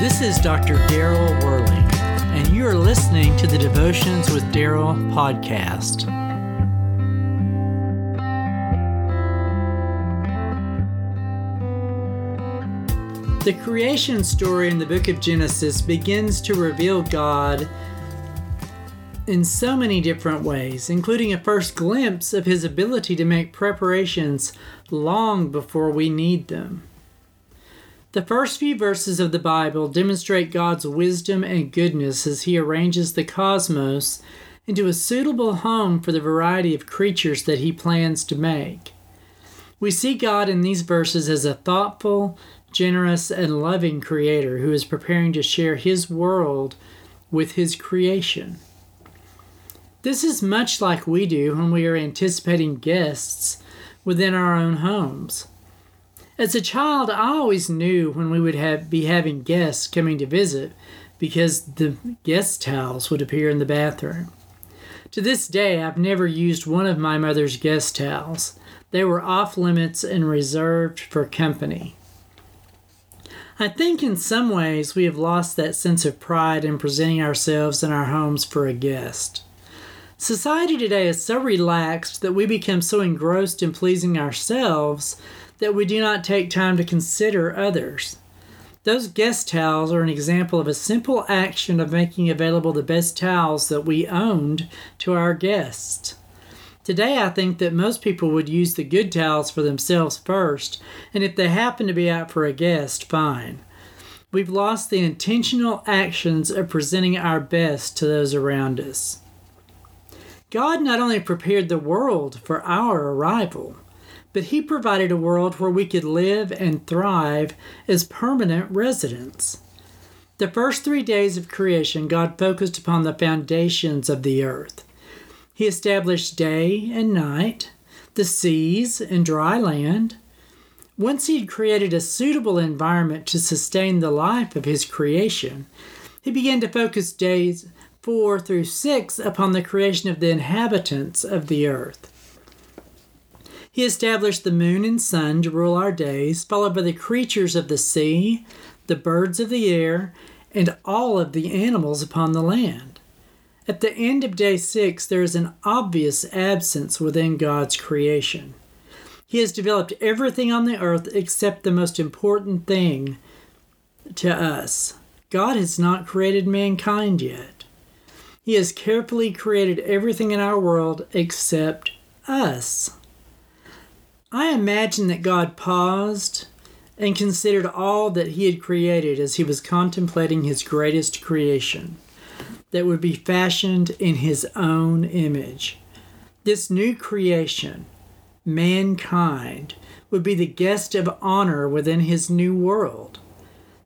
This is Dr. Daryl Worley, and you are listening to the Devotions with Daryl podcast. The creation story in the book of Genesis begins to reveal God in so many different ways, including a first glimpse of his ability to make preparations long before we need them. The first few verses of the Bible demonstrate God's wisdom and goodness as he arranges the cosmos into a suitable home for the variety of creatures that he plans to make. We see God in these verses as a thoughtful, generous, and loving creator who is preparing to share his world with his creation. This is much like we do when we are anticipating guests within our own homes. As a child, I always knew when we would have, be having guests coming to visit because the guest towels would appear in the bathroom. To this day, I've never used one of my mother's guest towels. They were off limits and reserved for company. I think in some ways we have lost that sense of pride in presenting ourselves in our homes for a guest. Society today is so relaxed that we become so engrossed in pleasing ourselves that we do not take time to consider others. Those guest towels are an example of a simple action of making available the best towels that we owned to our guests. Today, I think that most people would use the good towels for themselves first, and if they happen to be out for a guest, fine. We've lost the intentional actions of presenting our best to those around us. God not only prepared the world for our arrival, but He provided a world where we could live and thrive as permanent residents. The first three days of creation, God focused upon the foundations of the earth. He established day and night, the seas and dry land. Once He had created a suitable environment to sustain the life of His creation, He began to focus days 4 through 6 upon the creation of the inhabitants of the earth. He established the moon and sun to rule our days, followed by the creatures of the sea, the birds of the air, and all of the animals upon the land. At the end of day six, there is an obvious absence within God's creation. He has developed everything on the earth except the most important thing to us. God has not created mankind yet. He has carefully created everything in our world except us. I imagine that God paused and considered all that He had created as He was contemplating His greatest creation that would be fashioned in His own image. This new creation, mankind, would be the guest of honor within His new world.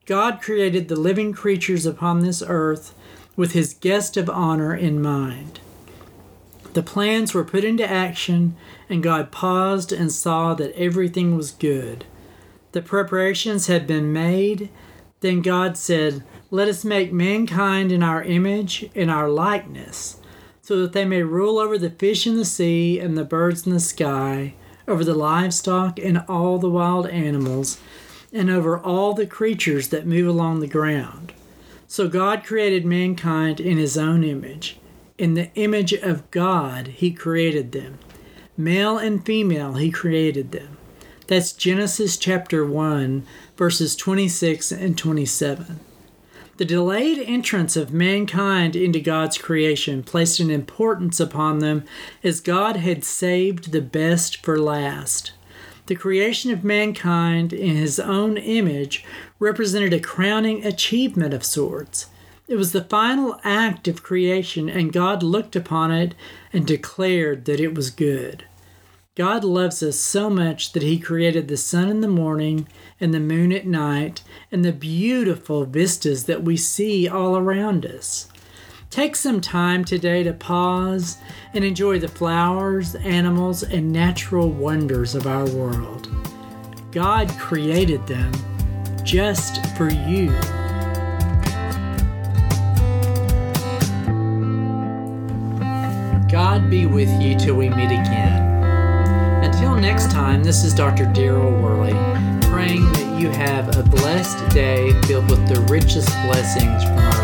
God created the living creatures upon this earth with his guest of honor in mind. The plans were put into action, and God paused and saw that everything was good. The preparations had been made. Then God said, Let us make mankind in our image, in our likeness, so that they may rule over the fish in the sea and the birds in the sky, over the livestock and all the wild animals, and over all the creatures that move along the ground. So God created mankind in his own image. In the image of God, he created them. Male and female, he created them. That's Genesis chapter 1, verses 26 and 27. The delayed entrance of mankind into God's creation placed an importance upon them as God had saved the best for last. The creation of mankind in his own image represented a crowning achievement of sorts. It was the final act of creation, and God looked upon it and declared that it was good. God loves us so much that He created the sun in the morning and the moon at night and the beautiful vistas that we see all around us. Take some time today to pause and enjoy the flowers, animals, and natural wonders of our world. God created them just for you. God be with you till we meet again. Until next time, this is Dr. Daryl Worley, praying that you have a blessed day filled with the richest blessings from our